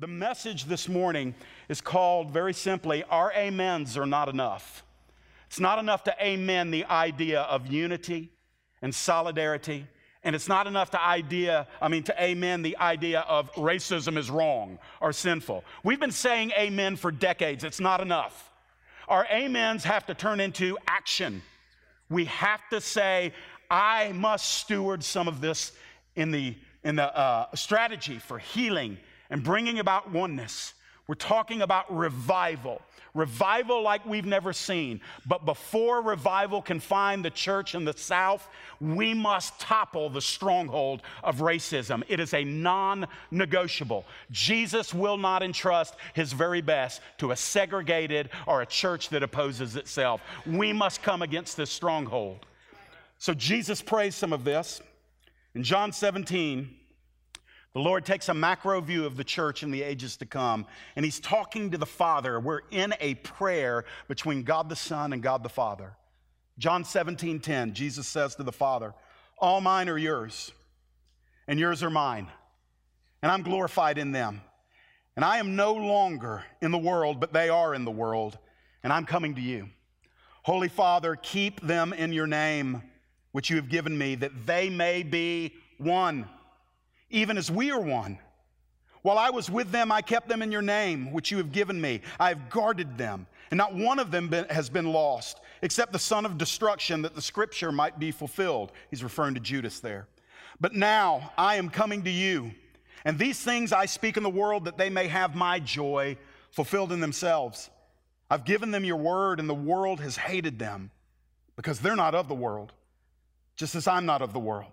The message this morning is called very simply Our Amens Are Not Enough. It's not enough to amen the idea of unity and solidarity. And it's not enough to idea, I mean, to amen the idea of racism is wrong or sinful. We've been saying amen for decades. It's not enough. Our amens have to turn into action. We have to say, I must steward some of this in the, in the uh, strategy for healing and bringing about oneness. We're talking about revival. Revival like we've never seen. But before revival can find the church in the South, we must topple the stronghold of racism. It is a non negotiable. Jesus will not entrust his very best to a segregated or a church that opposes itself. We must come against this stronghold. So Jesus prays some of this. In John 17, the Lord takes a macro view of the church in the ages to come, and He's talking to the Father. We're in a prayer between God the Son and God the Father. John 17, 10, Jesus says to the Father, All mine are yours, and yours are mine, and I'm glorified in them. And I am no longer in the world, but they are in the world, and I'm coming to you. Holy Father, keep them in your name, which you have given me, that they may be one even as we are one. While I was with them, I kept them in your name, which you have given me. I have guarded them, and not one of them been, has been lost, except the son of destruction, that the scripture might be fulfilled. He's referring to Judas there. But now I am coming to you, and these things I speak in the world that they may have my joy fulfilled in themselves. I've given them your word, and the world has hated them because they're not of the world, just as I'm not of the world.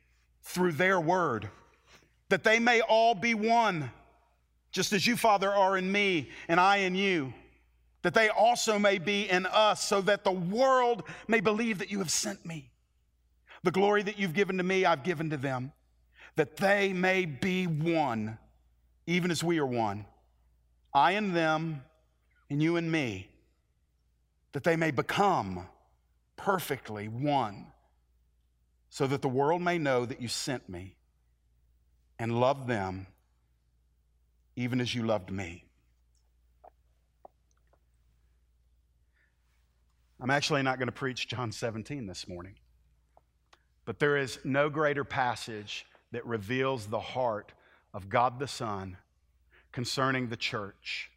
through their word, that they may all be one, just as you, Father, are in me and I in you, that they also may be in us, so that the world may believe that you have sent me. The glory that you've given to me, I've given to them, that they may be one, even as we are one. I and them, and you and me, that they may become perfectly one so that the world may know that you sent me and loved them even as you loved me. I'm actually not going to preach John 17 this morning, but there is no greater passage that reveals the heart of God the Son concerning the church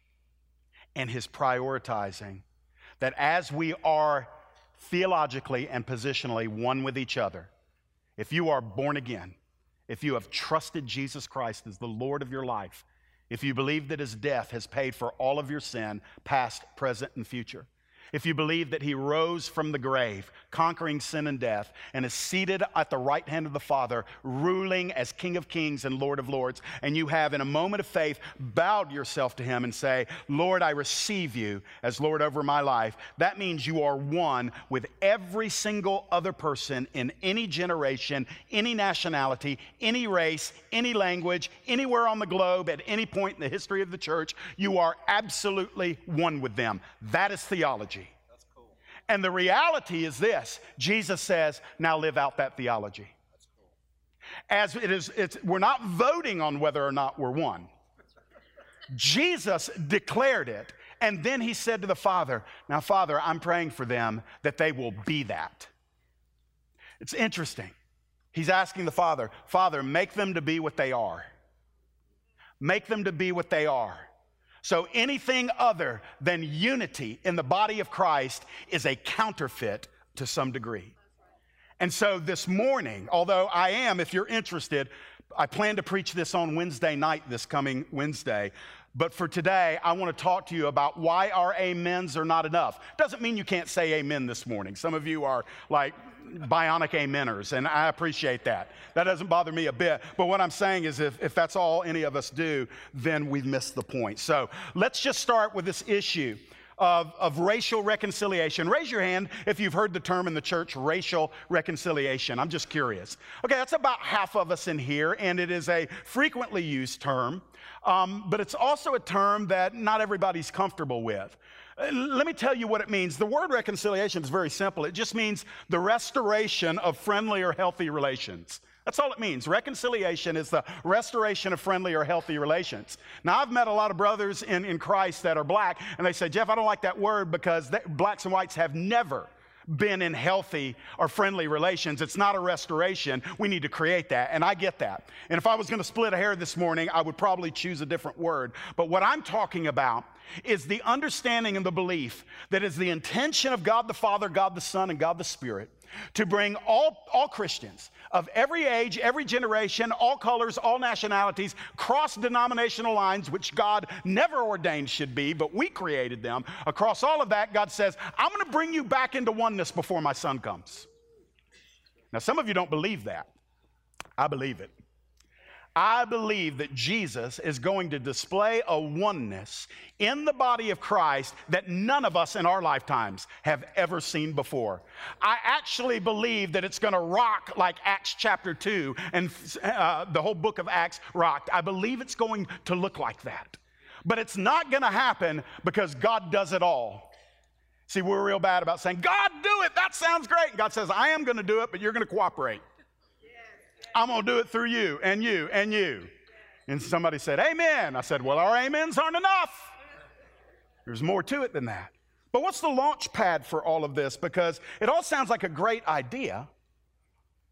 and his prioritizing that as we are theologically and positionally one with each other, if you are born again, if you have trusted Jesus Christ as the Lord of your life, if you believe that his death has paid for all of your sin, past, present, and future, if you believe that he rose from the grave, conquering sin and death, and is seated at the right hand of the Father, ruling as King of kings and Lord of lords, and you have, in a moment of faith, bowed yourself to him and say, Lord, I receive you as Lord over my life, that means you are one with every single other person in any generation, any nationality, any race, any language, anywhere on the globe, at any point in the history of the church. You are absolutely one with them. That is theology. And the reality is this Jesus says, now live out that theology. As it is, we're not voting on whether or not we're one. Jesus declared it. And then he said to the Father, Now, Father, I'm praying for them that they will be that. It's interesting. He's asking the Father, Father, make them to be what they are. Make them to be what they are. So anything other than unity in the body of Christ is a counterfeit to some degree. And so this morning, although I am, if you're interested, I plan to preach this on Wednesday night, this coming Wednesday. But for today, I want to talk to you about why our amens are not enough. Doesn't mean you can't say amen this morning. Some of you are like bionic ameners, and I appreciate that. That doesn't bother me a bit. But what I'm saying is, if, if that's all any of us do, then we've missed the point. So let's just start with this issue of, of racial reconciliation. Raise your hand if you've heard the term in the church, racial reconciliation. I'm just curious. Okay, that's about half of us in here, and it is a frequently used term, um, but it's also a term that not everybody's comfortable with. Uh, let me tell you what it means. The word reconciliation is very simple. It just means the restoration of friendly or healthy relations. That's all it means. Reconciliation is the restoration of friendly or healthy relations. Now, I've met a lot of brothers in, in Christ that are black, and they say, Jeff, I don't like that word because they, blacks and whites have never been in healthy or friendly relations. It's not a restoration. We need to create that. And I get that. And if I was going to split a hair this morning, I would probably choose a different word. But what I'm talking about is the understanding and the belief that is the intention of God the Father, God the Son, and God the Spirit to bring all, all Christians of every age, every generation, all colors, all nationalities, cross denominational lines, which God never ordained should be, but we created them. Across all of that, God says, I'm going to bring you back into oneness before my son comes. Now, some of you don't believe that. I believe it. I believe that Jesus is going to display a oneness in the body of Christ that none of us in our lifetimes have ever seen before. I actually believe that it's going to rock like Acts chapter 2 and uh, the whole book of Acts rocked. I believe it's going to look like that. But it's not going to happen because God does it all. See, we're real bad about saying, God, do it. That sounds great. And God says, I am going to do it, but you're going to cooperate. I'm going to do it through you and you and you. And somebody said, Amen. I said, Well, our amens aren't enough. There's more to it than that. But what's the launch pad for all of this? Because it all sounds like a great idea.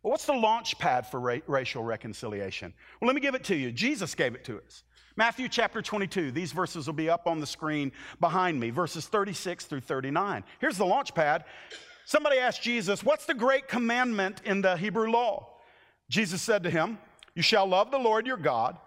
But what's the launch pad for ra- racial reconciliation? Well, let me give it to you. Jesus gave it to us. Matthew chapter 22. These verses will be up on the screen behind me, verses 36 through 39. Here's the launch pad. Somebody asked Jesus, What's the great commandment in the Hebrew law? Jesus said to him, You shall love the Lord your God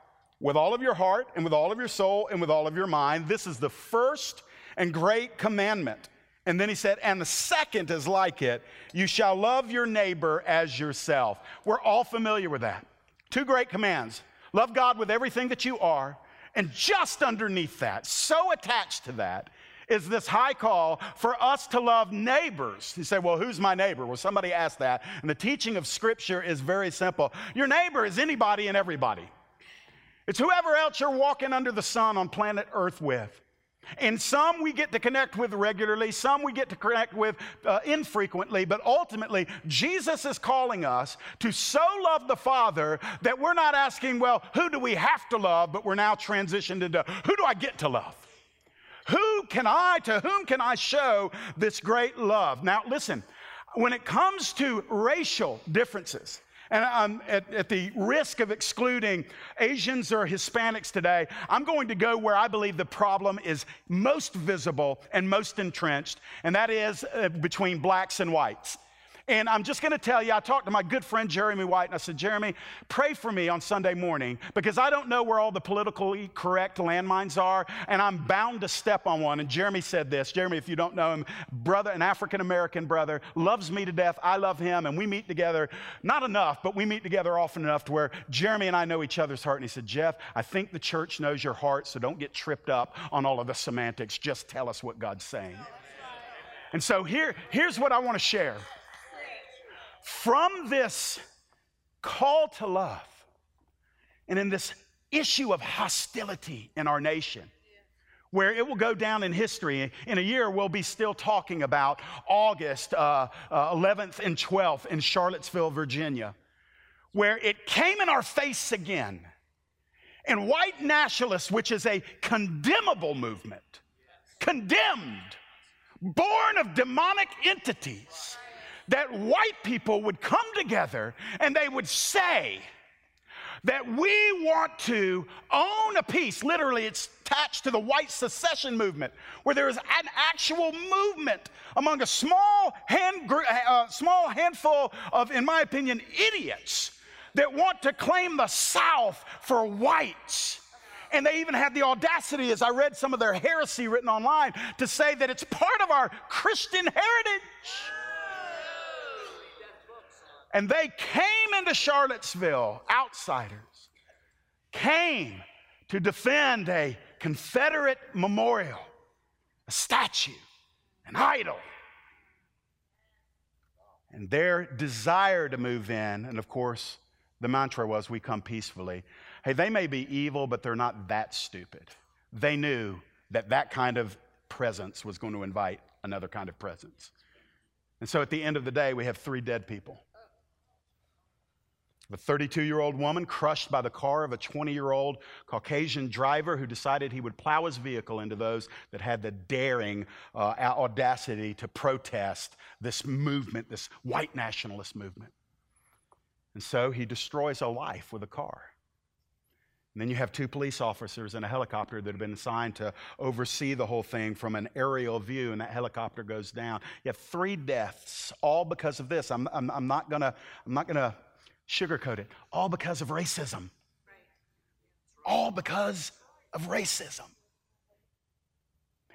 with all of your heart and with all of your soul and with all of your mind. This is the first and great commandment. And then he said, And the second is like it you shall love your neighbor as yourself. We're all familiar with that. Two great commands love God with everything that you are. And just underneath that, so attached to that, is this high call for us to love neighbors. You say, well, who's my neighbor? Well, somebody asked that. And the teaching of Scripture is very simple your neighbor is anybody and everybody, it's whoever else you're walking under the sun on planet Earth with. And some we get to connect with regularly, some we get to connect with uh, infrequently, but ultimately, Jesus is calling us to so love the Father that we're not asking, well, who do we have to love, but we're now transitioned into who do I get to love? Who can I, to whom can I show this great love? Now, listen, when it comes to racial differences, and I'm at, at, the risk of excluding Asians or Hispanics today, I'm going to go where I believe the problem is most visible and most entrenched, and that is uh, between blacks and whites. And I'm just going to tell you, I talked to my good friend Jeremy White, and I said, Jeremy, pray for me on Sunday morning because I don't know where all the politically correct landmines are, and I'm bound to step on one. And Jeremy said this Jeremy, if you don't know him, brother, an African American brother, loves me to death. I love him, and we meet together, not enough, but we meet together often enough to where Jeremy and I know each other's heart. And he said, Jeff, I think the church knows your heart, so don't get tripped up on all of the semantics. Just tell us what God's saying. And so here, here's what I want to share. From this call to love and in this issue of hostility in our nation, where it will go down in history. In a year, we'll be still talking about August uh, uh, 11th and 12th in Charlottesville, Virginia, where it came in our face again. And white nationalists, which is a condemnable movement, condemned, born of demonic entities that white people would come together and they would say that we want to own a piece. Literally, it's attached to the white secession movement, where there is an actual movement among a small, hand, uh, small handful of, in my opinion, idiots that want to claim the South for whites. And they even had the audacity, as I read some of their heresy written online, to say that it's part of our Christian heritage. And they came into Charlottesville, outsiders, came to defend a Confederate memorial, a statue, an idol. And their desire to move in, and of course, the mantra was, We come peacefully. Hey, they may be evil, but they're not that stupid. They knew that that kind of presence was going to invite another kind of presence. And so at the end of the day, we have three dead people. The 32 year old woman crushed by the car of a 20 year old Caucasian driver who decided he would plow his vehicle into those that had the daring uh, audacity to protest this movement, this white nationalist movement. And so he destroys a life with a car. And then you have two police officers and a helicopter that have been assigned to oversee the whole thing from an aerial view, and that helicopter goes down. You have three deaths, all because of this. I'm, I'm, I'm not not gonna sugarcoat it, all because of racism. All because of racism.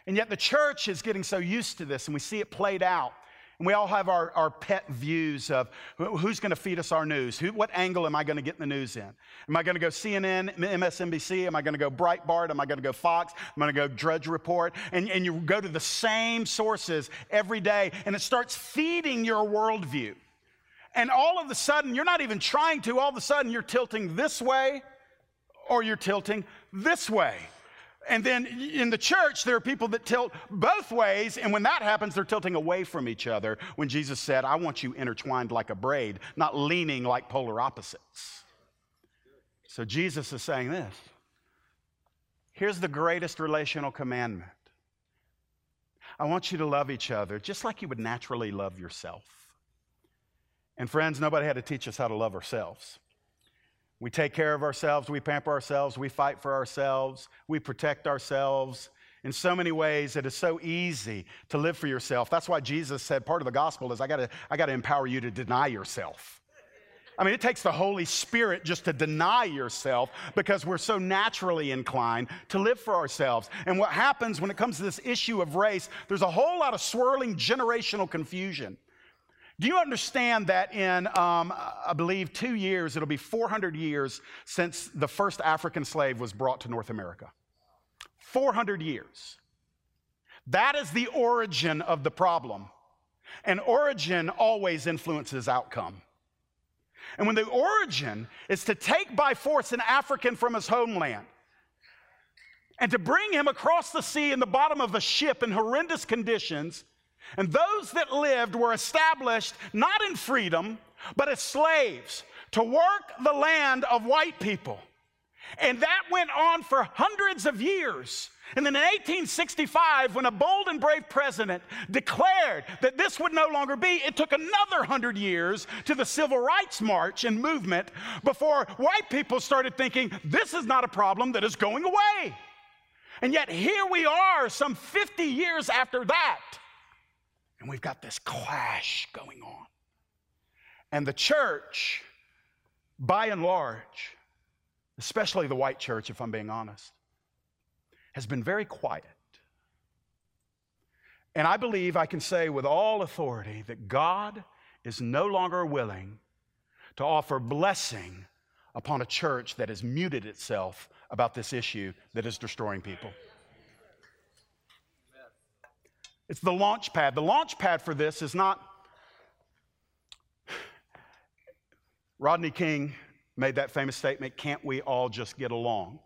And yet the church is getting so used to this, and we see it played out and we all have our, our pet views of who's going to feed us our news. Who, what angle am I going to get the news in? Am I going to go CNN, MSNBC? Am I going to go Breitbart? Am I going to go Fox? Am I going to go Drudge Report? And, and you go to the same sources every day, and it starts feeding your worldview. And all of a sudden, you're not even trying to, all of a sudden, you're tilting this way or you're tilting this way. And then in the church, there are people that tilt both ways. And when that happens, they're tilting away from each other. When Jesus said, I want you intertwined like a braid, not leaning like polar opposites. So Jesus is saying this here's the greatest relational commandment I want you to love each other just like you would naturally love yourself. And friends, nobody had to teach us how to love ourselves. We take care of ourselves, we pamper ourselves, we fight for ourselves, we protect ourselves. In so many ways, it is so easy to live for yourself. That's why Jesus said part of the gospel is I gotta, I gotta empower you to deny yourself. I mean, it takes the Holy Spirit just to deny yourself because we're so naturally inclined to live for ourselves. And what happens when it comes to this issue of race, there's a whole lot of swirling generational confusion. Do you understand that in, um, I believe, two years, it'll be 400 years since the first African slave was brought to North America? 400 years. That is the origin of the problem. And origin always influences outcome. And when the origin is to take by force an African from his homeland and to bring him across the sea in the bottom of a ship in horrendous conditions and those that lived were established not in freedom, but as slaves to work the land of white people. And that went on for hundreds of years. And then in 1865, when a bold and brave president declared that this would no longer be, it took another hundred years to the civil rights march and movement before white people started thinking this is not a problem that is going away. And yet here we are, some 50 years after that. And we've got this clash going on. And the church, by and large, especially the white church, if I'm being honest, has been very quiet. And I believe I can say with all authority that God is no longer willing to offer blessing upon a church that has muted itself about this issue that is destroying people. It's the launch pad. The launch pad for this is not. Rodney King made that famous statement can't we all just get along?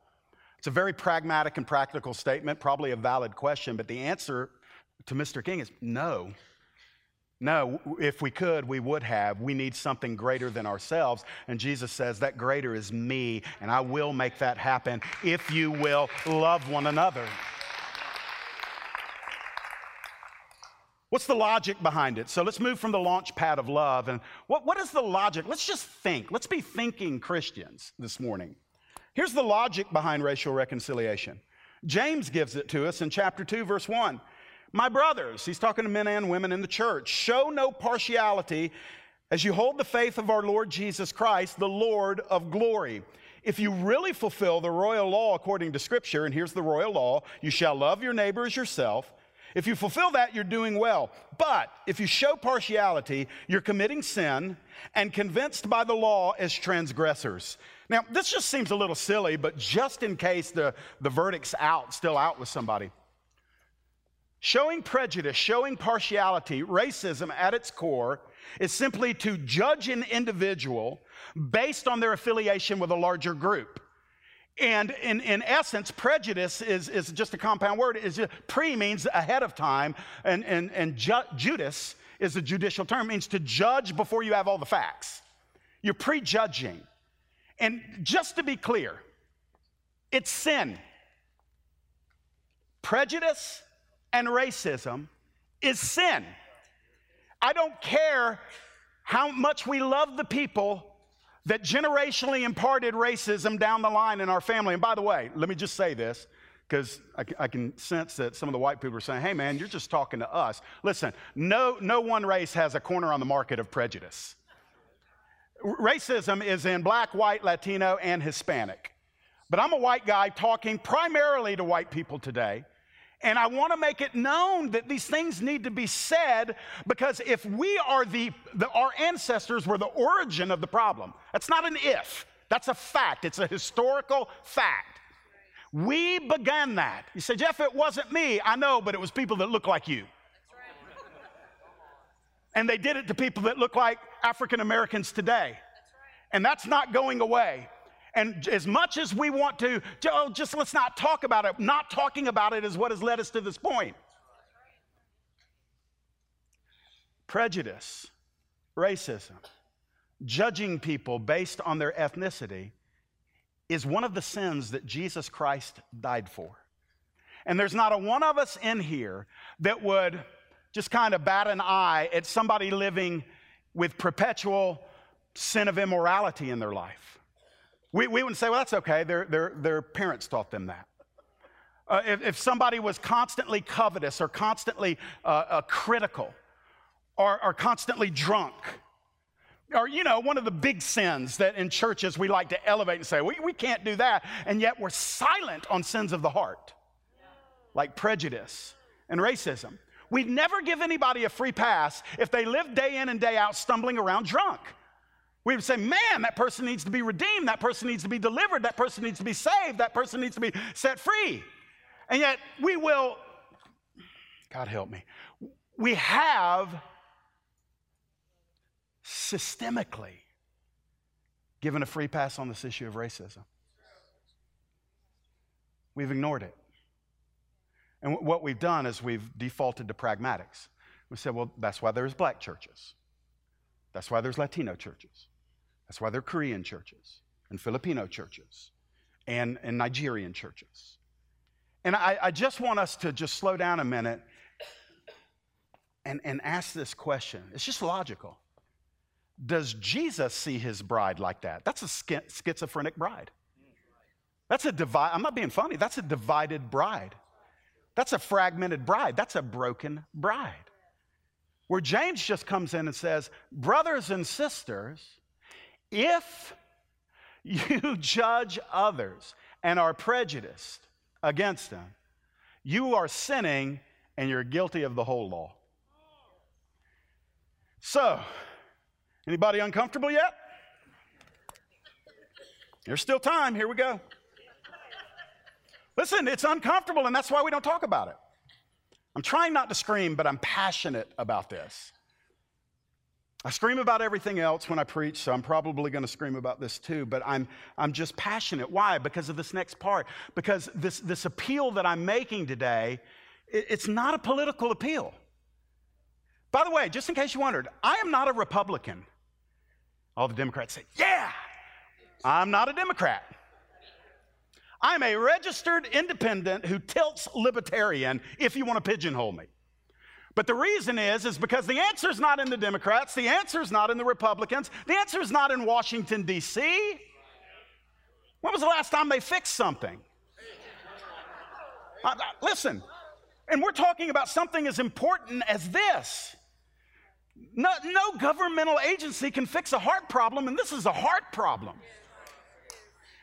It's a very pragmatic and practical statement, probably a valid question, but the answer to Mr. King is no. No, if we could, we would have. We need something greater than ourselves. And Jesus says, That greater is me, and I will make that happen if you will love one another. What's the logic behind it? So let's move from the launch pad of love. And what, what is the logic? Let's just think. Let's be thinking Christians this morning. Here's the logic behind racial reconciliation. James gives it to us in chapter 2, verse 1. My brothers, he's talking to men and women in the church, show no partiality as you hold the faith of our Lord Jesus Christ, the Lord of glory. If you really fulfill the royal law according to Scripture, and here's the royal law you shall love your neighbor as yourself. If you fulfill that, you're doing well. But if you show partiality, you're committing sin and convinced by the law as transgressors. Now, this just seems a little silly, but just in case the, the verdict's out, still out with somebody. Showing prejudice, showing partiality, racism at its core is simply to judge an individual based on their affiliation with a larger group. And in, in essence, prejudice is, is just a compound word. Is pre means ahead of time, and, and, and ju- Judas is a judicial term, it means to judge before you have all the facts. You're prejudging. And just to be clear, it's sin. Prejudice and racism is sin. I don't care how much we love the people that generationally imparted racism down the line in our family. And by the way, let me just say this because I, I, can sense that some of the white people are saying, hey man, you're just talking to us. Listen, no, no one race has a corner on the market of prejudice. Racism is in black, white, Latino, and Hispanic. But I'm a white guy talking primarily to white people today. And I want to make it known that these things need to be said because if we are the, the, our ancestors were the origin of the problem, that's not an if, that's a fact. It's a historical fact. We began that. You say, Jeff, it wasn't me. I know, but it was people that look like you. And they did it to people that look like African Americans today. And that's not going away. And as much as we want to, oh, just let's not talk about it, not talking about it is what has led us to this point. Prejudice, racism, judging people based on their ethnicity is one of the sins that Jesus Christ died for. And there's not a one of us in here that would just kind of bat an eye at somebody living with perpetual sin of immorality in their life. We, we wouldn't say, well, that's okay. Their, their, their parents taught them that. Uh, if, if, somebody was constantly covetous or constantly uh, uh, critical or, or constantly drunk, or, you know, one of the big sins that in churches we like to elevate and say, we, we can't do that, and yet we're silent on sins of the heart, like prejudice and racism. We'd never give anybody a free pass if they live day in and day out stumbling around drunk. We would say, man, that person needs to be redeemed. That person needs to be delivered. That person needs to be saved. That person needs to be set free. And yet, we will, God help me, we have systemically given a free pass on this issue of racism. We've ignored it. And what we've done is we've defaulted to pragmatics. We said, well, that's why there's black churches. That's why there's Latino churches. That's why they're Korean churches and Filipino churches and, and Nigerian churches. And I, I just want us to just slow down a minute and, and ask this question. It's just logical. Does Jesus see his bride like that? That's a schizophrenic bride. That's a divide. I'm not being funny. That's a divided bride. That's a fragmented bride. That's a broken bride. Where James just comes in and says, Brothers and sisters, if you judge others and are prejudiced against them, you are sinning and you're guilty of the whole law. So, anybody uncomfortable yet? There's still time. Here we go. Listen, it's uncomfortable, and that's why we don't talk about it. I'm trying not to scream, but I'm passionate about this. I scream about everything else when I preach, so I'm probably going to scream about this too, but I'm, I'm just passionate. Why? Because of this next part. Because this, this appeal that I'm making today, it, it's not a political appeal. By the way, just in case you wondered, I am not a Republican. All the Democrats say, yeah, I'm not a Democrat. I'm a registered independent who tilts libertarian if you want to pigeonhole me. But the reason is, is because the answer is not in the Democrats, the answer is not in the Republicans, the answer is not in Washington, D.C. When was the last time they fixed something? Uh, listen, and we're talking about something as important as this. No, no governmental agency can fix a heart problem, and this is a heart problem.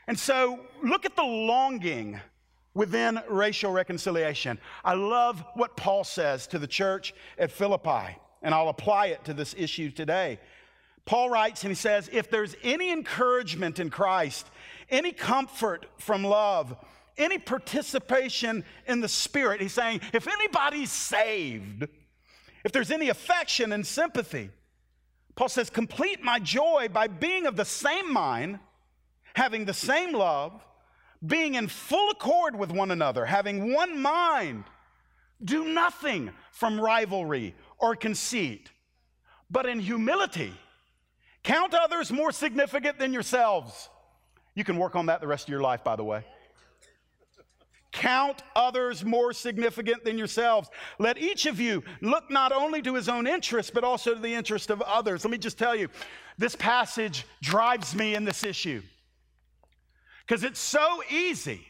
And so look at the longing within racial reconciliation. I love what Paul says to the church at Philippi, and I'll apply it to this issue today. Paul writes and he says, If there's any encouragement in Christ, any comfort from love, any participation in the Spirit, he's saying, if anybody's saved, if there's any affection and sympathy, Paul says, complete my joy by being of the same mind, having the same love, being in full accord with one another, having one mind. Do nothing from rivalry or conceit, but in humility. Count others more significant than yourselves. You can work on that the rest of your life, by the way. Count others more significant than yourselves. Let each of you look not only to his own interest, but also to the interest of others. Let me just tell you, this passage drives me in this issue. Because it's so easy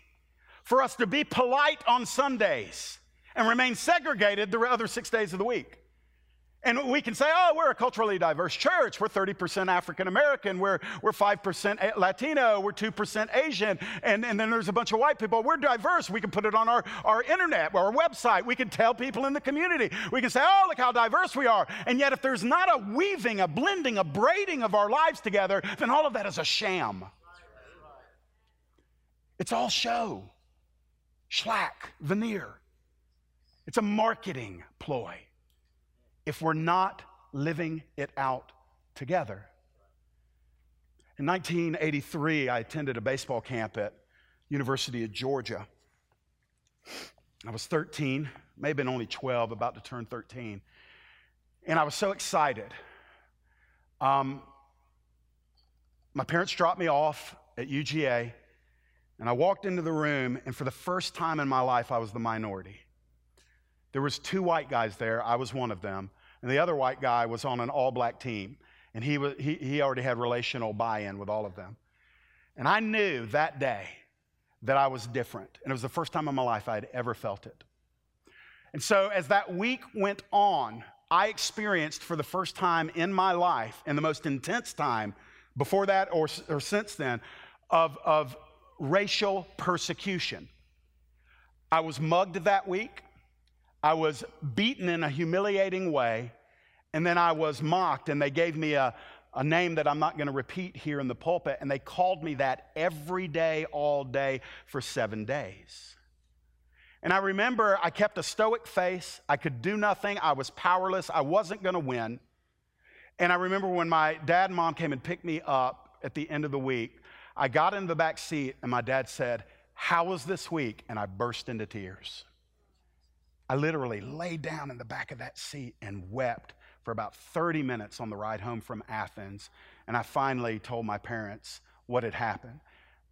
for us to be polite on Sundays and remain segregated the other six days of the week. And we can say, oh, we're a culturally diverse church. We're 30% African American. We're, we're 5% Latino. We're 2% Asian. And, and then there's a bunch of white people. We're diverse. We can put it on our, our internet, our website. We can tell people in the community. We can say, oh, look how diverse we are. And yet, if there's not a weaving, a blending, a braiding of our lives together, then all of that is a sham. It's all show, schlack, veneer. It's a marketing ploy if we're not living it out together. In 1983, I attended a baseball camp at University of Georgia. I was 13, may have been only 12, about to turn 13. And I was so excited. Um, my parents dropped me off at UGA, and I walked into the room, and for the first time in my life, I was the minority. There was two white guys there. I was one of them. And the other white guy was on an all-black team. And he, was, he, he already had relational buy-in with all of them. And I knew that day that I was different. And it was the first time in my life I had ever felt it. And so as that week went on, I experienced for the first time in my life, and the most intense time before that or, or since then, of, of racial persecution. I was mugged that week. I was beaten in a humiliating way, and then I was mocked, and they gave me a, a name that I'm not going to repeat here in the pulpit, and they called me that every day, all day, for seven days. And I remember I kept a stoic face. I could do nothing. I was powerless. I wasn't going to win. And I remember when my dad and mom came and picked me up at the end of the week, I got in the back seat, and my dad said, How was this week? And I burst into tears. I literally lay down in the back of that seat and wept for about 30 minutes on the ride home from Athens. And I finally told my parents what had happened.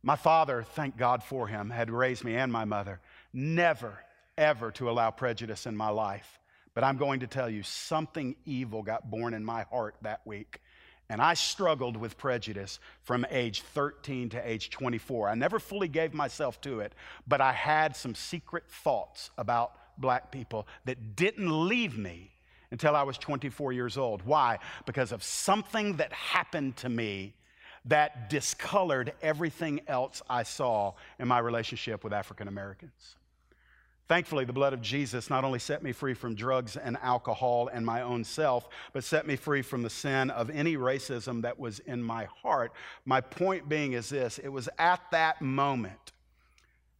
My father, thank God for him, had raised me and my mother never, ever to allow prejudice in my life. But I'm going to tell you, something evil got born in my heart that week. And I struggled with prejudice from age 13 to age 24. I never fully gave myself to it, but I had some secret thoughts about black people that didn't leave me until I was 24 years old. Why? Because of something that happened to me that discolored everything else I saw in my relationship with African Americans. Thankfully, the blood of Jesus not only set me free from drugs and alcohol and my own self, but set me free from the sin of any racism that was in my heart. My point being is this it was at that moment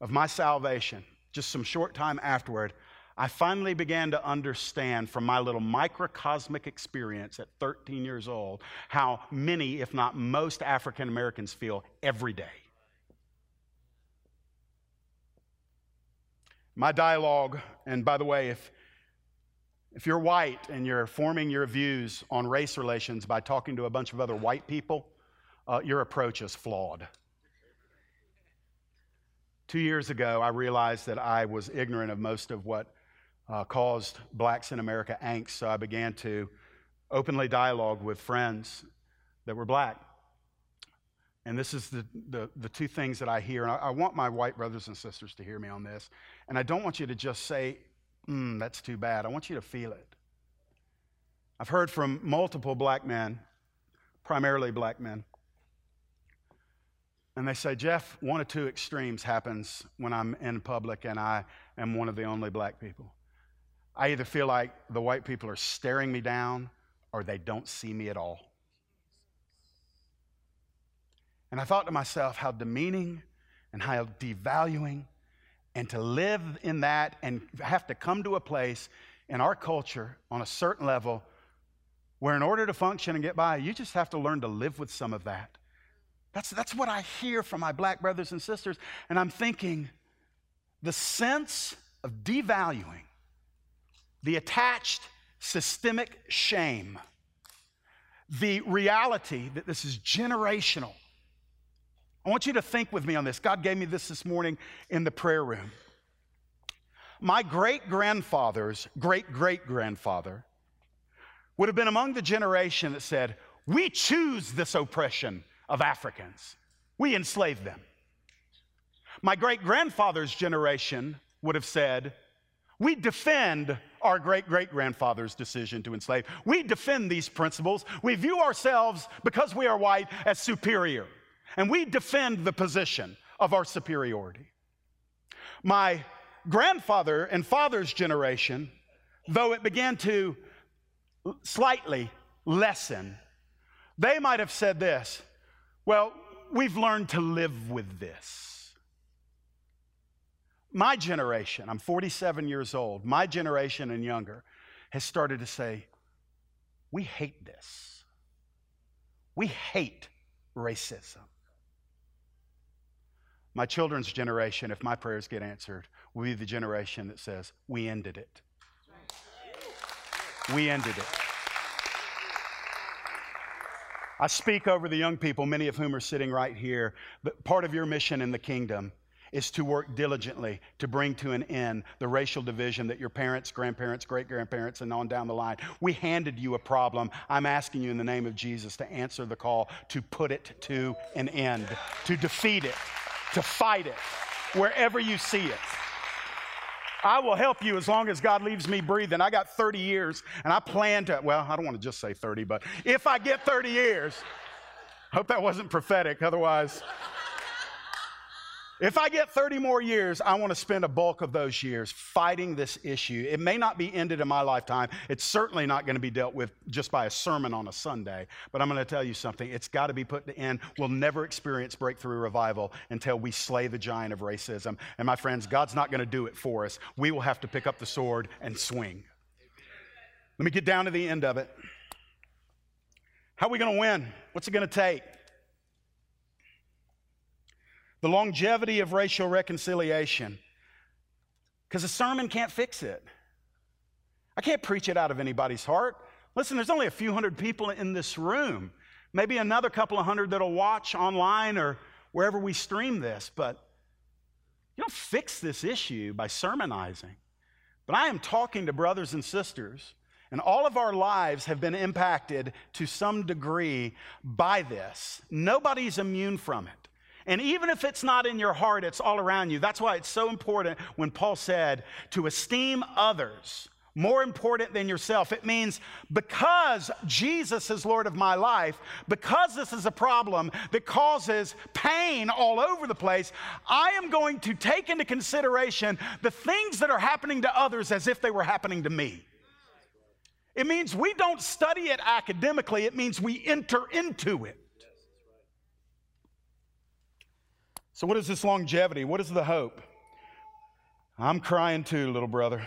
of my salvation, just some short time afterward, I finally began to understand from my little microcosmic experience at 13 years old how many, if not most, African Americans feel every day. My dialogue, and by the way, if, if you're white and you're forming your views on race relations by talking to a bunch of other white people, uh, your approach is flawed. Two years ago, I realized that I was ignorant of most of what uh, caused blacks in America angst, so I began to openly dialogue with friends that were black. And this is the, the, the two things that I hear. And I, I, want my white brothers and sisters to hear me on this. And I don't want you to just say, mm, that's too bad. I want you to feel it. I've heard from multiple black men, primarily black men, and they say, Jeff, one of two extremes happens when I'm in public and I am one of the only black people. I either feel like the white people are staring me down or they don't see me at all. And I thought to myself, how demeaning and how devaluing, and to live in that and have to come to a place in our culture on a certain level where, in order to function and get by, you just have to learn to live with some of that. That's, that's what I hear from my black brothers and sisters. And I'm thinking the sense of devaluing, the attached systemic shame, the reality that this is generational. I want you to think with me on this. God gave me this this morning in the prayer room. My great grandfather's great great grandfather would have been among the generation that said, We choose this oppression of Africans, we enslave them. My great grandfather's generation would have said, We defend our great great grandfather's decision to enslave. We defend these principles. We view ourselves, because we are white, as superior. And we defend the position of our superiority. My grandfather and father's generation, though it began to slightly lessen, they might have said this Well, we've learned to live with this. My generation, I'm 47 years old, my generation and younger, has started to say, We hate this. We hate racism. My children's generation, if my prayers get answered, will be the generation that says, We ended it. We ended it. I speak over the young people, many of whom are sitting right here. But part of your mission in the kingdom is to work diligently to bring to an end the racial division that your parents, grandparents, great grandparents, and on down the line. We handed you a problem. I'm asking you in the name of Jesus to answer the call to put it to an end, to defeat it to fight it wherever you see it. I will help you as long as God leaves me breathing. I got 30 years and I plan to, well, I don't want to just say 30, but if I get 30 years, hope that wasn't prophetic, otherwise. If I get 30 more years, I want to spend a bulk of those years fighting this issue. It may not be ended in my lifetime. It's certainly not going to be dealt with just by a sermon on a Sunday. But I'm going to tell you something. It's got to be put to end. We'll never experience breakthrough revival until we slay the giant of racism. And my friends, God's not going to do it for us. We will have to pick up the sword and swing. Let me get down to the end of it. How are we going to win? What's it going to take? The longevity of racial reconciliation. Because a sermon can't fix it. I can't preach it out of anybody's heart. Listen, there's only a few hundred people in this room, maybe another couple of hundred that'll watch online or wherever we stream this, but you don't fix this issue by sermonizing. But I am talking to brothers and sisters, and all of our lives have been impacted to some degree by this. Nobody's immune from it. And even if it's not in your heart, it's all around you. That's why it's so important when Paul said to esteem others more important than yourself. It means because Jesus is Lord of my life, because this is a problem that causes pain all over the place, I am going to take into consideration the things that are happening to others as if they were happening to me. It means we don't study it academically, it means we enter into it. So, what is this longevity? What is the hope? I'm crying too, little brother.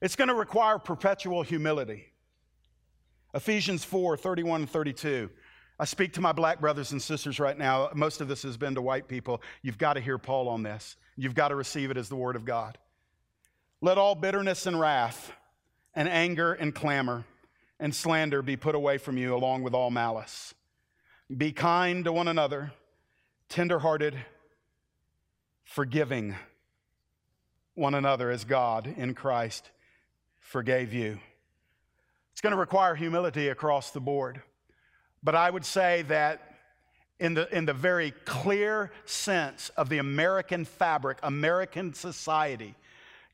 it's going to require perpetual humility. Ephesians 4 31 and 32. I speak to my black brothers and sisters right now. Most of this has been to white people. You've got to hear Paul on this. You've got to receive it as the Word of God. Let all bitterness and wrath and anger and clamor and slander be put away from you, along with all malice. Be kind to one another, tenderhearted, forgiving one another as God in Christ forgave you. It's going to require humility across the board. But I would say that in the, in the very clear sense of the American fabric, American society,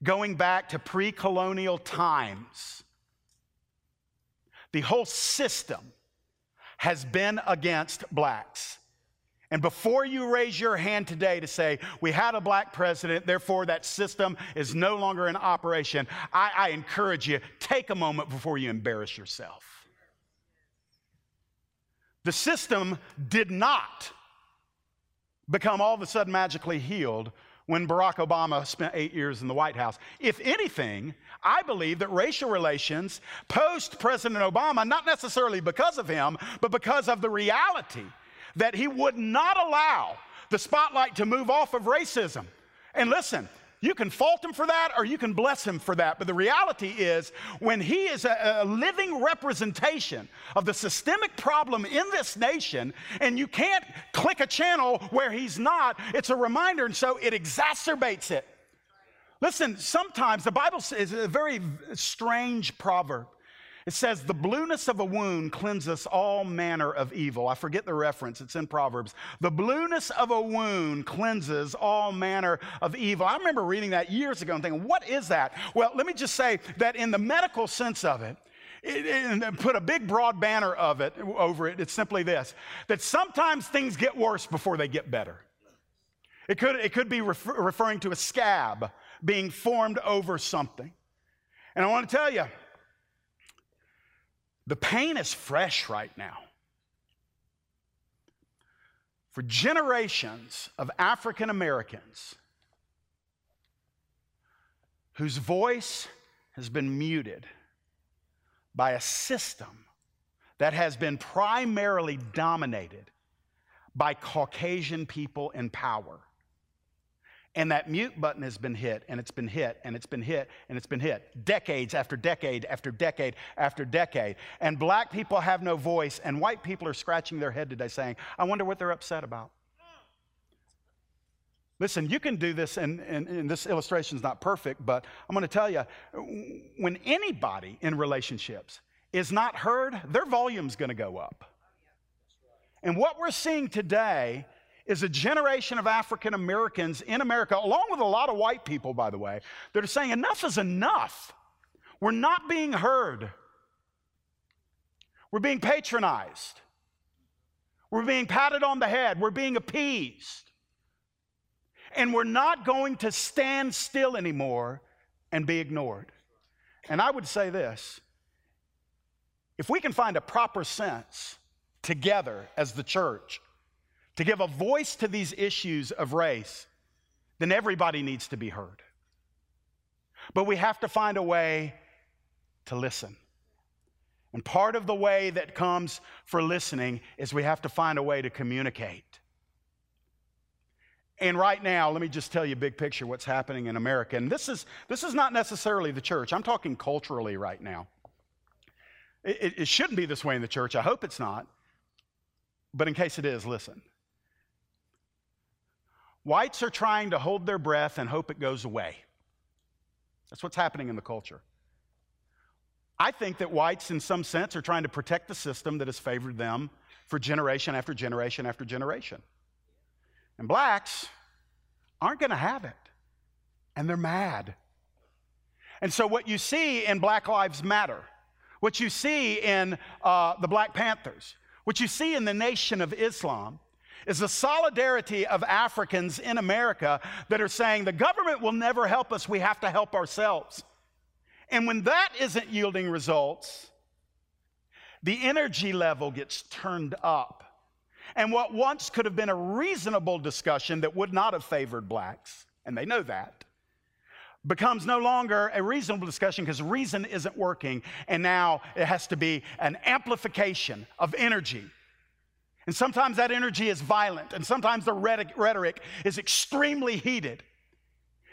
going back to pre colonial times. The whole system has been against blacks. And before you raise your hand today to say, we had a black president, therefore that system is no longer in operation, I, I, encourage you, take a moment before you embarrass yourself. The system did not become all of a sudden magically healed when Barack Obama spent eight years in the White House. If anything, I believe that racial relations post President Obama, not necessarily because of him, but because of the reality that he would not allow the spotlight to move off of racism. And listen, you can fault him for that or you can bless him for that. But the reality is, when he is a, a, living representation of the systemic problem in this nation, and you can't click a channel where he's not, it's a reminder, and so it exacerbates it. Listen, sometimes the Bible is a very strange proverb. It says, The blueness of a wound cleanses all manner of evil. I forget the reference, it's in Proverbs. The blueness of a wound cleanses all manner of evil. I remember reading that years ago and thinking, What is that? Well, let me just say that in the medical sense of it, and put a big broad banner of it over it. It's simply this that sometimes things get worse before they get better. It could, it could be refer, referring to a scab being formed over something. And I want to tell you, the pain is fresh right now. For generations of African Americans whose voice has been muted by a system that has been primarily dominated by Caucasian people in power. And that mute button has been hit, and it's been hit, and it's been hit, and it's been hit, decades after decade after decade after decade. And black people have no voice, and white people are scratching their head today saying, I wonder what they're upset about. Listen, you can do this, and, and, and this illustration is not perfect, but I'm going to tell you when anybody in relationships is not heard, their volume's going to go up. And what we're seeing today is a generation of African Americans in America, along with a lot of white people, by the way, that are saying enough is enough. We're not being heard. We're being patronized. We're being patted on the head. We're being appeased. And we're not going to stand still anymore and be ignored. And I would say this if we can find a proper sense together as the church to give a voice to these issues of race, then everybody needs to be heard. But we have to find a way to listen. And part of the way that comes for listening is we have to find a way to communicate. And right now, let me just tell you big picture what's happening in America. And this is, this is not necessarily the church. I'm talking culturally right now. It, it shouldn't be this way in the church. I hope it's not. But in case it is, listen. Whites are trying to hold their breath and hope it goes away. That's what's happening in the culture. I think that whites, in some sense, are trying to protect the system that has favored them for generation after generation after generation. And blacks aren't going to have it. And they're mad. And so, what you see in Black Lives Matter, what you see in uh, the Black Panthers, what you see in the Nation of Islam, is the solidarity of Africans in America that are saying the government will never help us, we have to help ourselves. And when that isn't yielding results, the energy level gets turned up. And what once could have been a reasonable discussion that would not have favored blacks, and they know that, becomes no longer a reasonable discussion because reason isn't working. And now it has to be an amplification of energy and sometimes that energy is violent, and sometimes the rhetoric is extremely heated.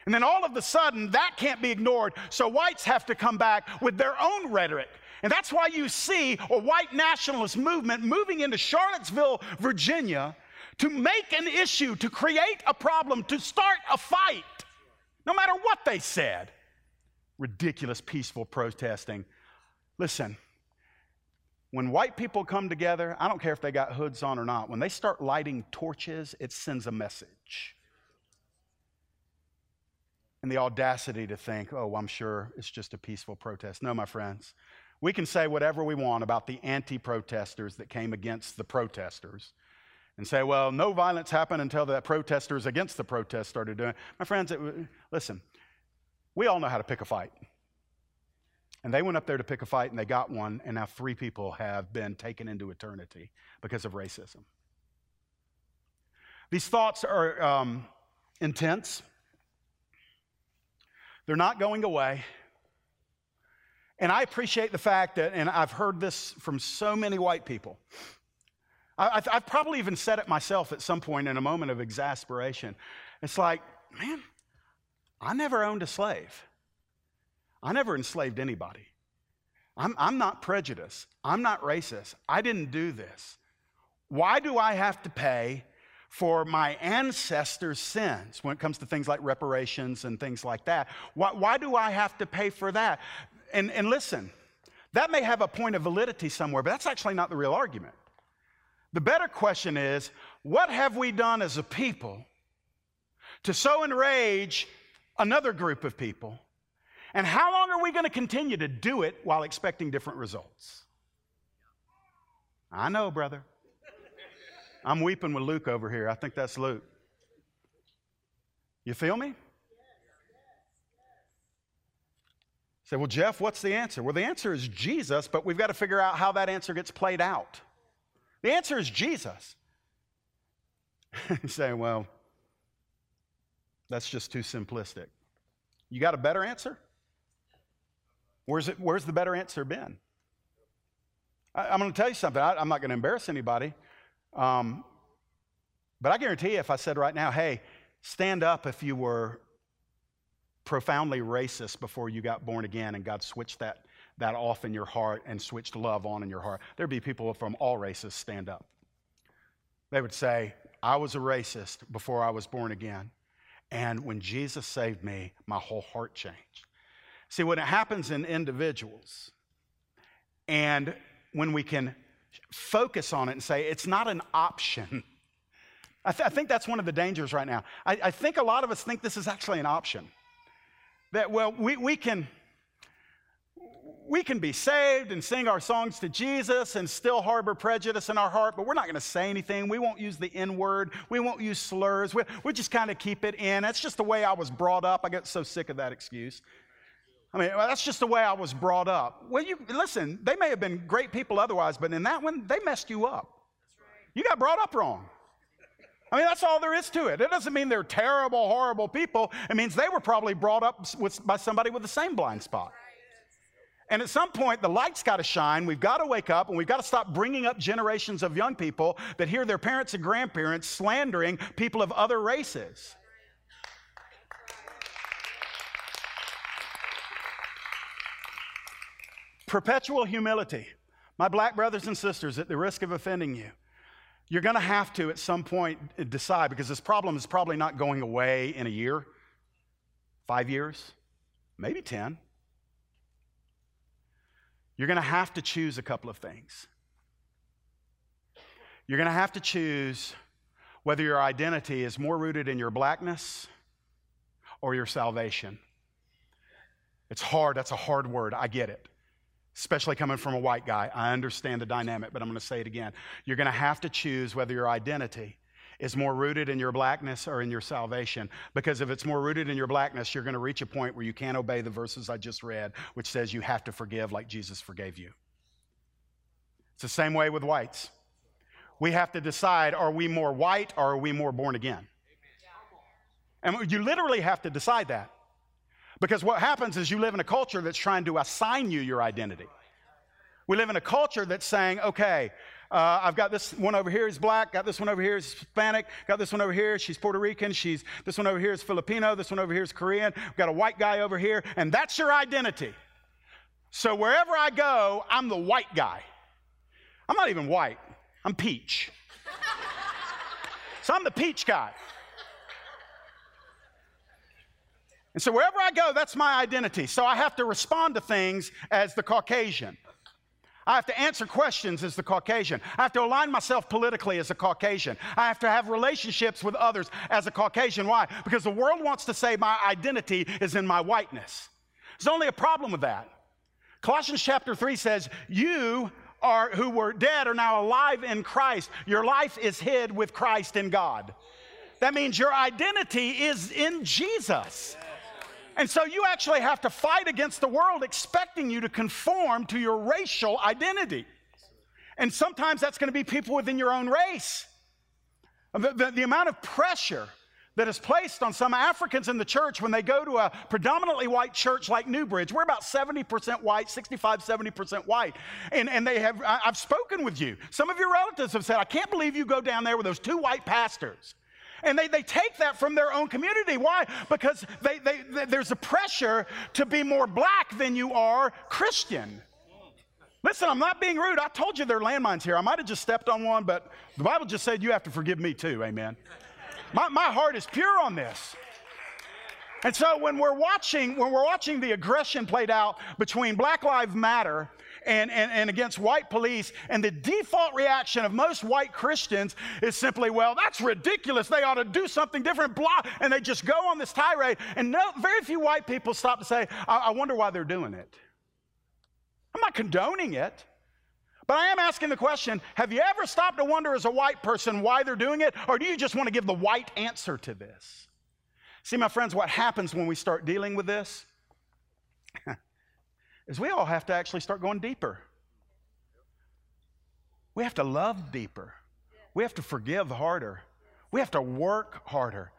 And then all of a sudden, that can't be ignored. So whites have to come back with their own rhetoric. And that's why you see a white nationalist movement moving into Charlottesville, Virginia, to make an issue, to create a problem, to start a fight, no matter what they said. Ridiculous, peaceful protesting. Listen, when white people come together, I don't care if they got hoods on or not, when they start lighting torches, it sends a message. and the audacity to think, oh, I'm sure it's just a peaceful protest. No, my friends. We can say whatever we want about the anti protesters that came against the protesters and say, well, no violence happened until the protesters against the protest started doing it. My friends, it, listen, we all know how to pick a fight. And they went up there to pick a fight and they got one, and now three people have been taken into eternity because of racism. These thoughts are um, intense, they're not going away. And I appreciate the fact that, and I've heard this from so many white people. I, have probably even said it myself at some point in a moment of exasperation. It's like, man, I never owned a slave. I never enslaved anybody. I'm, I'm not prejudiced. I'm not racist. I didn't do this. Why do I have to pay for my ancestors' sins when it comes to things like reparations and things like that? Why, why do I have to pay for that? And, and listen, that may have a point of validity somewhere, but that's actually not the real argument. The better question is what have we done as a people to so enrage another group of people? And how long are we going to continue to do it while expecting different results? I know, brother. I'm weeping with Luke over here. I think that's Luke. You feel me? Say, well, Jeff, what's the answer? Well, the answer is Jesus, but we've got to figure out how that answer gets played out. The answer is Jesus. say, well, that's just too simplistic. You got a better answer? Where's, it, where's the better answer been? I, am going to tell you something. I, am not going to embarrass anybody. Um, but I guarantee you, if I said right now, hey, stand up if you were profoundly racist before you got born again and God switched that, that off in your heart and switched love on in your heart, there'd be people from all races stand up. They would say, I was a racist before I was born again. And when Jesus saved me, my whole heart changed. See, when it happens in individuals, and when we can focus on it and say, it's not an option. I, th- I think that's one of the dangers right now. I, I think a lot of us think this is actually an option. That, well, we, we can we can be saved and sing our songs to Jesus and still harbor prejudice in our heart, but we're not going to say anything. We won't use the N word. We won't use slurs. We, we just kind of keep it in. That's just the way I was brought up. I get so sick of that excuse. I mean, well, that's just the way I was brought up. Well, you listen, they may have been great people otherwise, but in that one, they messed you up. You got brought up wrong. I mean, that's all there is to it. It doesn't mean they're terrible, horrible people. It means they were probably brought up with, by somebody with the same blind spot. And at some point, the light's got to shine. We've got to wake up and we've got to stop bringing up generations of young people that hear their parents and grandparents slandering people of other races. Perpetual humility. My black brothers and sisters, at the risk of offending you, you're going to have to at some point decide because this problem is probably not going away in a year, five years, maybe 10. You're going to have to choose a couple of things. You're going to have to choose whether your identity is more rooted in your blackness or your salvation. It's hard. That's a hard word. I get it especially coming from a white guy. I understand the dynamic, but I'm going to say it again. You're going to have to choose whether your identity is more rooted in your blackness or in your salvation. Because if it's more rooted in your blackness, you're going to reach a point where you can't obey the verses I just read, which says you have to forgive like Jesus forgave you. It's the same way with whites. We have to decide are we more white or are we more born again? And you literally have to decide that. Because what happens is you live in a culture that's trying to assign you your identity. We live in a culture that's saying, okay, uh, I've got this one over here is black, got this one over here is Hispanic, got this one over here, she's Puerto Rican, she's this one over here is Filipino, this one over here is Korean, We've got a white guy over here, and that's your identity. So wherever I go, I'm the white guy. I'm not even white, I'm peach. so I'm the peach guy. And so wherever I go, that's my identity. So I have to respond to things as the Caucasian. I have to answer questions as the Caucasian. I have to align myself politically as a Caucasian. I have to have relationships with others as a Caucasian. Why? Because the world wants to say my identity is in my whiteness. There's only a problem with that. Colossians chapter 3 says, You are who were dead are now alive in Christ. Your life is hid with Christ in God. That means your identity is in Jesus. And so you actually have to fight against the world expecting you to conform to your racial identity. And sometimes that's going to be people within your own race. The, the, the, amount of pressure that is placed on some Africans in the church when they go to a predominantly white church like Newbridge. We're about 70% white, 65, 70% white. And, and they have, I've spoken with you. Some of your relatives have said, I can't believe you go down there with those two white pastors. And they, they take that from their own community. Why? Because they, they, they, there's a pressure to be more black than you are Christian. Listen, I'm not being rude. I told you there are landmines here. I might have just stepped on one, but the Bible just said you have to forgive me too. Amen. My, my heart is pure on this. And so when we're watching, when we're watching the aggression played out between Black Lives Matter and, and, and against white police. And the default reaction of most white Christians is simply, well, that's ridiculous. They ought to do something different, blah. And they just go on this tirade. And no, very few white people stop to say, I, I wonder why they're doing it. I'm not condoning it. But I am asking the question have you ever stopped to wonder as a white person why they're doing it? Or do you just want to give the white answer to this? See, my friends, what happens when we start dealing with this? is we all have to actually start going deeper. We have to love deeper. We have to forgive harder. We have to work harder.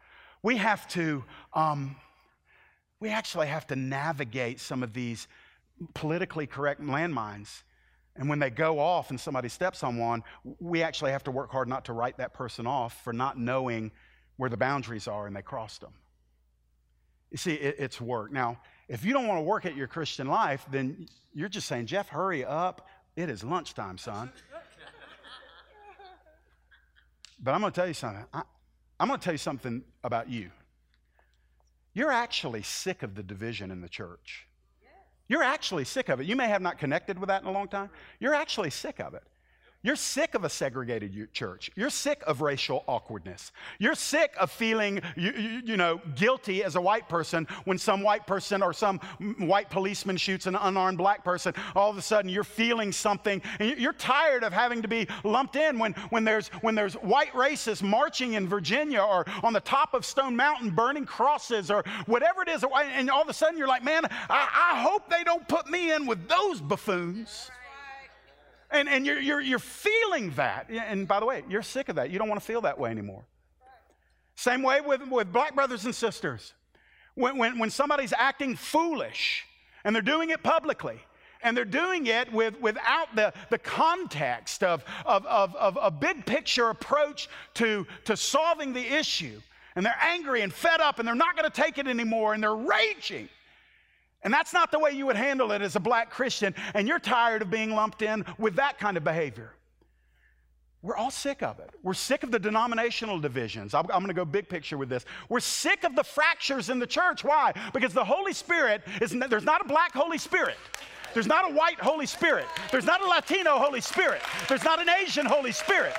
We have to, um, we actually have to navigate some of these politically correct landmines. And when they go off and somebody steps on one, we actually have to work hard not to write that person off for not knowing where the boundaries are and they crossed them. You see, it, it's work. Now, if you don't want to work at your Christian life, then you're just saying, Jeff, hurry up. It is lunchtime, son. but I'm going to tell you something. I, I'm going to tell you something about you. You're actually sick of the division in the church. You're actually sick of it. You may have not connected with that in a long time. You're actually sick of it. You're sick of a segregated church. You're sick of racial awkwardness. You're sick of feeling, you, you, you, know, guilty as a white person when some white person or some white policeman shoots an unarmed black person. All of a sudden, you're feeling something, and you're tired of having to be lumped in when, when, there's, when there's white racists marching in Virginia or on the top of Stone Mountain burning crosses or whatever it is. And all of a sudden, you're like, man, I, I hope they don't put me in with those buffoons. And, and you're, you're, you're feeling that. And by the way, you're sick of that. You don't want to feel that way anymore. Same way with, with black brothers and sisters. When, when, when somebody's acting foolish and they're doing it publicly, and they're doing it with, without the, the context of, of, of, of a big picture approach to, to solving the issue. And they're angry and fed up and they're not going to take it anymore and they're raging. And that's not the way you would handle it as a black Christian, and you're tired of being lumped in with that kind of behavior. We're all sick of it. We're sick of the denominational divisions. I'm, I'm going to go big picture with this. We're sick of the fractures in the church. Why? Because the Holy Spirit is, there's not a black Holy Spirit. There's not a white Holy Spirit. There's not a Latino Holy Spirit. There's not an Asian Holy Spirit.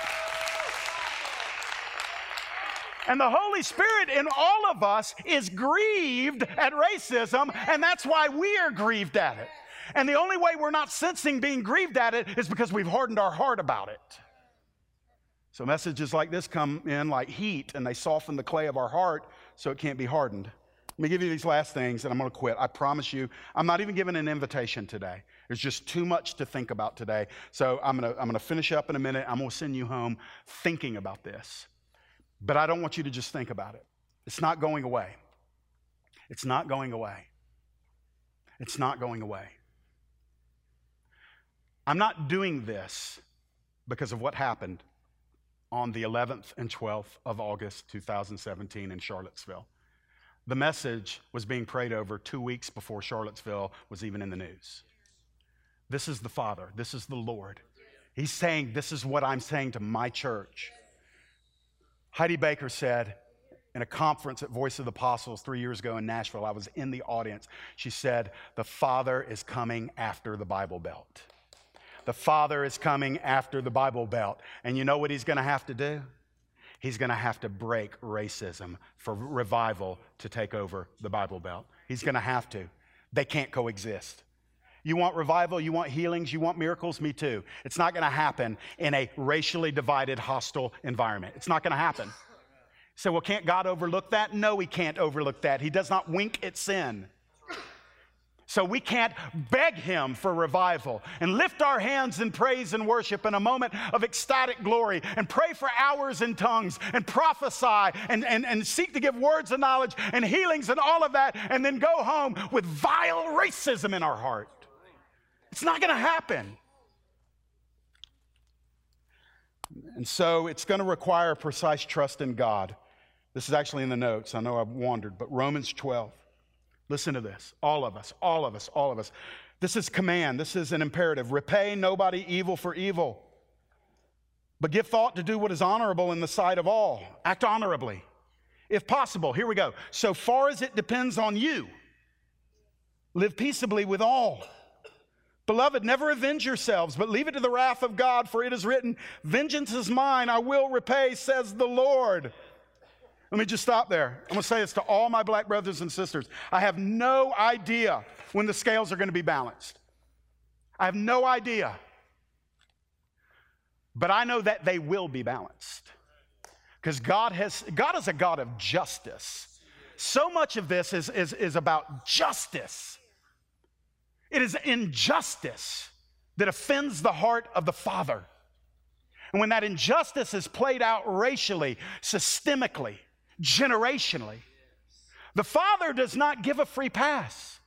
And the Holy Spirit in all of us is grieved at racism, and that's why we are grieved at it. And the only way we're not sensing being grieved at it is because we've hardened our heart about it. So messages like this come in like heat, and they soften the clay of our heart so it can't be hardened. Let me give you these last things, and I'm going to quit. I promise you, I'm not even giving an invitation today. There's just too much to think about today. So I'm going to, I'm going to finish up in a minute. I'm going to send you home thinking about this. But I don't want you to just think about it. It's not going away. It's not going away. It's not going away. I'm not doing this because of what happened on the 11th and 12th of August 2017 in Charlottesville. The message was being prayed over two weeks before Charlottesville was even in the news. This is the Father, this is the Lord. He's saying, This is what I'm saying to my church. Heidi Baker said in a conference at Voice of the Apostles three years ago in Nashville, I was in the audience. She said, The Father is coming after the Bible Belt. the Father is coming after the Bible Belt. And you know what he's going to have to do? He's going to have to break racism for revival to take over the Bible Belt. He's going to have to. They can't coexist. You want revival, you want healings, you want miracles? Me too. It's not going to happen in a racially divided, hostile environment. It's not going to happen. So, well, can't God overlook that? No, He can't overlook that. He does not wink at sin. So we can't beg Him for revival and lift our hands in praise and worship in a moment of ecstatic glory and pray for hours in tongues and prophesy and, and, and seek to give words of knowledge and healings and all of that and then go home with vile racism in our heart. It's not going to happen. And so it's going to require precise trust in God. This is actually in the notes. I know I've wandered, but Romans 12. Listen to this. All of us, all of us, all of us. This is command. This is an imperative. Repay nobody evil for evil, but give thought to do what is honorable in the sight of all. Act honorably. If possible, here we go. So far as it depends on you, live peaceably with all. Beloved, never avenge yourselves, but leave it to the wrath of God, for it is written, Vengeance is mine, I will repay, says the Lord. Let me just stop there. I'm going to say this to all my black brothers and sisters. I have no idea when the scales are going to be balanced. I have no idea. But I know that they will be balanced. Because God has God is a God of justice. So much of this is, is, is about justice. It is injustice that offends the heart of the Father. And when that injustice is played out racially, systemically, generationally, the Father does not give a free pass.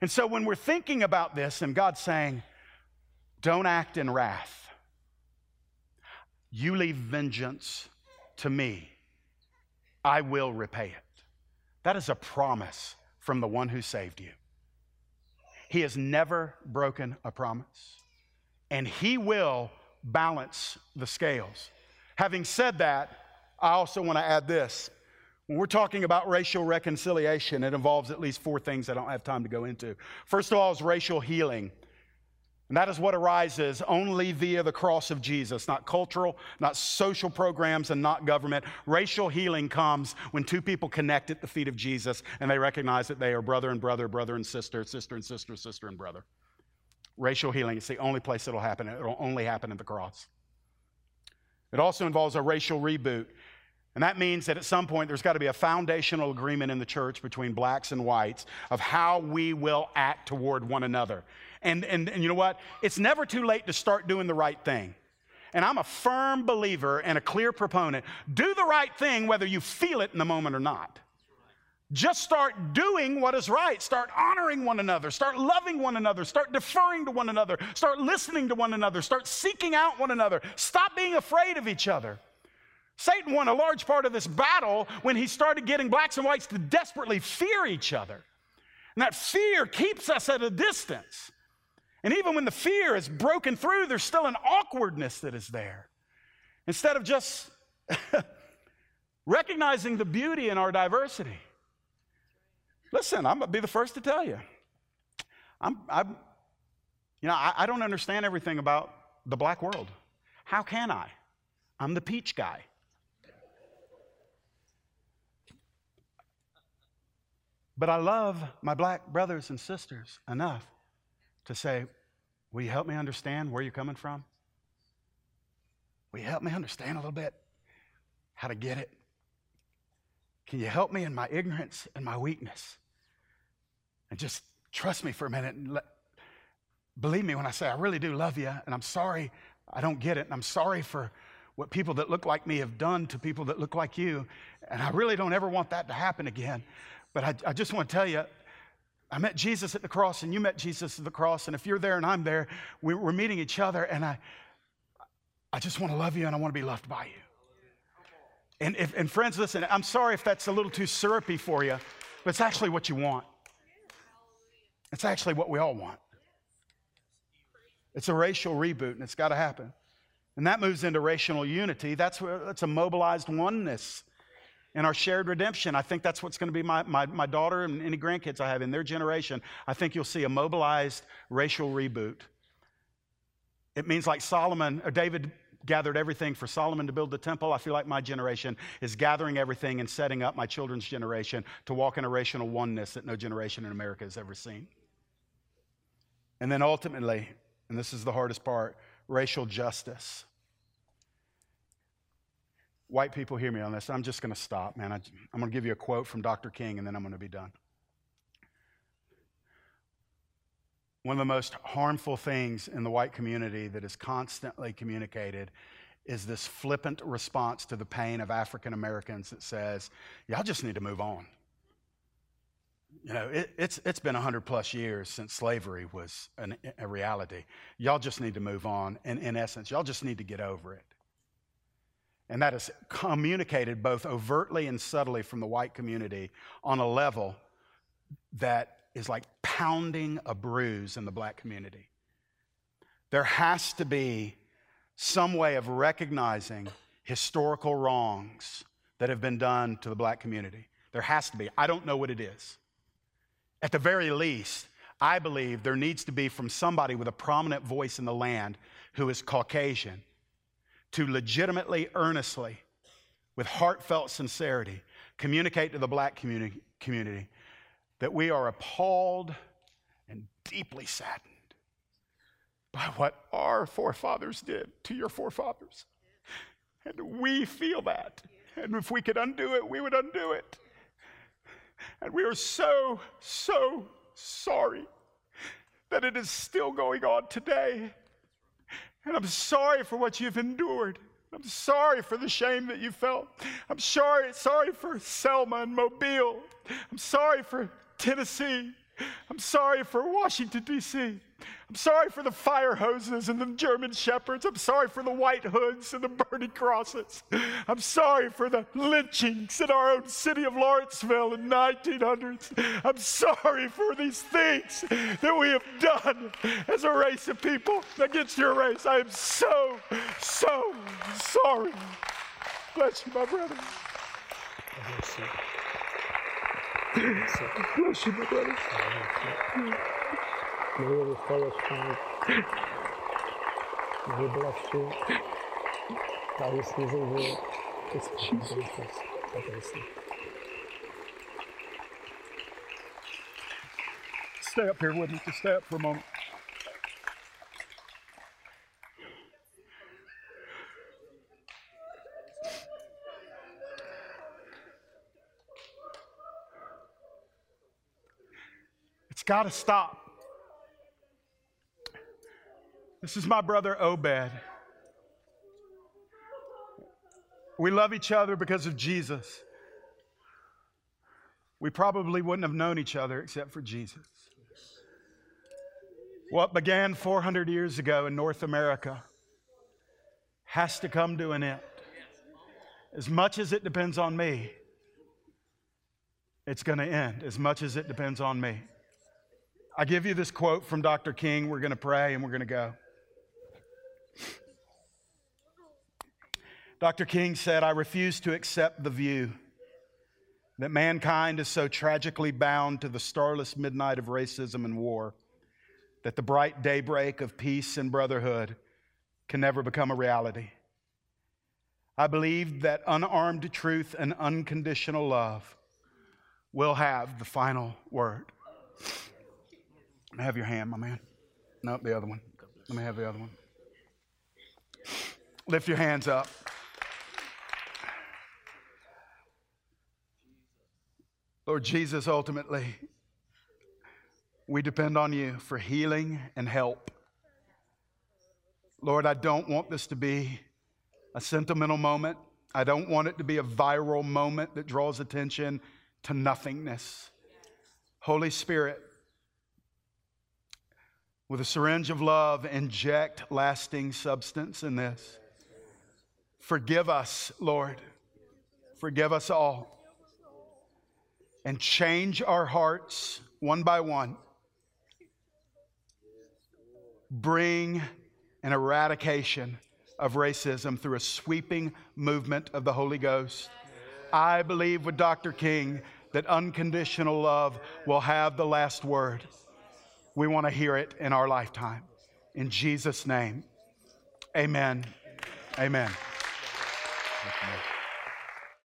And so when we're thinking about this and God's saying, don't act in wrath, you leave vengeance to me, I will repay it. That is a promise from the one who saved you. He has never broken a promise, and He will balance the scales. Having said that, I also want to add this. When we're talking about racial reconciliation, it involves at least four things I don't have time to go into. First of all, is racial healing. And that is what arises only via the cross of Jesus, not cultural, not social programs, and not government. Racial healing comes when two people connect at the feet of Jesus and they recognize that they are brother and brother, brother and sister, sister and sister, sister and brother. Racial healing, it's the only place it'll happen. It'll only happen at the cross. It also involves a racial reboot. And that means that at some point there's got to be a foundational agreement in the church between blacks and whites of how we will act toward one another. And, and, and you know what? It's never too late to start doing the right thing. And I'm a firm believer and a clear proponent. Do the right thing whether you feel it in the moment or not. Just start doing what is right. Start honoring one another. Start loving one another. Start deferring to one another. Start listening to one another. Start seeking out one another. Stop being afraid of each other. Satan won a large part of this battle when he started getting blacks and whites to desperately fear each other. And that fear keeps us at a distance. And even when the fear is broken through, there's still an awkwardness that is there. Instead of just recognizing the beauty in our diversity. Listen, I'm gonna be the first to tell you. I'm, I'm you know, I, I don't understand everything about the black world. How can I? I'm the peach guy. But I love my black brothers and sisters enough to say, Will you help me understand where you're coming from? Will you help me understand a little bit how to get it? Can you help me in my ignorance and my weakness? And just trust me for a minute and let, believe me when I say I really do love you, and I'm sorry I don't get it, and I'm sorry for what people that look like me have done to people that look like you, and I really don't ever want that to happen again. But I, I just want to tell you, I met Jesus at the cross and you met Jesus at the cross. And if you're there and I'm there, we, are meeting each other. And I, I just want to love you and I want to be loved by you. And, if, and friends, listen, I'm sorry if that's a little too syrupy for you, but it's actually what you want. It's actually what we all want. It's a racial reboot and it's got to happen. And that moves into racial unity. That's, that's a mobilized oneness in our shared redemption. I think that's what's going to be my, my, my daughter and any grandkids I have in their generation. I think you'll see a mobilized racial reboot. It means like Solomon or David gathered everything for Solomon to build the temple. I feel like my generation is gathering everything and setting up my children's generation to walk in a racial oneness that no generation in America has ever seen. And then ultimately, and this is the hardest part, racial justice. White people, hear me on this. I'm just going to stop, man. I, I'm going to give you a quote from Dr. King and then I'm going to be done. One of the most harmful things in the white community that is constantly communicated is this flippant response to the pain of African Americans that says, y'all just need to move on. You know, it, it's, it's been 100 plus years since slavery was an, a reality. Y'all just need to move on. And in essence, y'all just need to get over it. And that is communicated both overtly and subtly from the white community on a level that is like pounding a bruise in the black community. There has to be some way of recognizing historical wrongs that have been done to the black community. There has to be. I don't know what it is. At the very least, I believe there needs to be from somebody with a prominent voice in the land who is Caucasian to legitimately, earnestly, with heartfelt sincerity, communicate to the black community, community that we are appalled and deeply saddened by what our forefathers did to your forefathers. And we feel that. And if we could undo it, we would undo it. And we are so, so sorry that it is still going on today. And I'm sorry for what you've endured. I'm sorry for the shame that you felt. I'm sorry, sorry for Selma and Mobile. I'm sorry for Tennessee. I'm sorry for Washington, D.C. I'm sorry for the fire hoses and the German shepherds. I'm sorry for the white hoods and the burning crosses. I'm sorry for the lynchings in our own city of Lawrenceville in 1900s. I'm sorry for these things that we have done as a race of people against your race. I am so, so sorry. Bless you, my brother. Bless you, my brother. May the fellowship, may He bless you. God is using you. It's Jesus. God bless you. Stay up here with me. Just stay up for a moment. It's got to stop. This is my brother Obed. We love each other because of Jesus. We probably wouldn't have known each other except for Jesus. What began 400 years ago in North America has to come to an end. As much as it depends on me, it's going to end, as much as it depends on me. I give you this quote from Dr. King. We're going to pray and we're going to go. Dr. King said, I refuse to accept the view that mankind is so tragically bound to the starless midnight of racism and war that the bright daybreak of peace and brotherhood can never become a reality. I believe that unarmed truth and unconditional love will have the final word. Have your hand, my man. No, the other one. Let me have the other one. Lift your hands up. Lord Jesus, ultimately, we depend on you for healing and help. Lord, I don't want this to be a sentimental moment. I don't want it to be a viral moment that draws attention to nothingness. Holy Spirit, with a syringe of love, inject lasting substance in this. Forgive us, Lord. Forgive us all. And change our hearts one by one. Bring an eradication of racism through a sweeping movement of the Holy Ghost. I believe with Dr. King that unconditional love will have the last word. We want to hear it in our lifetime. In Jesus' name, amen. Amen. Thank you.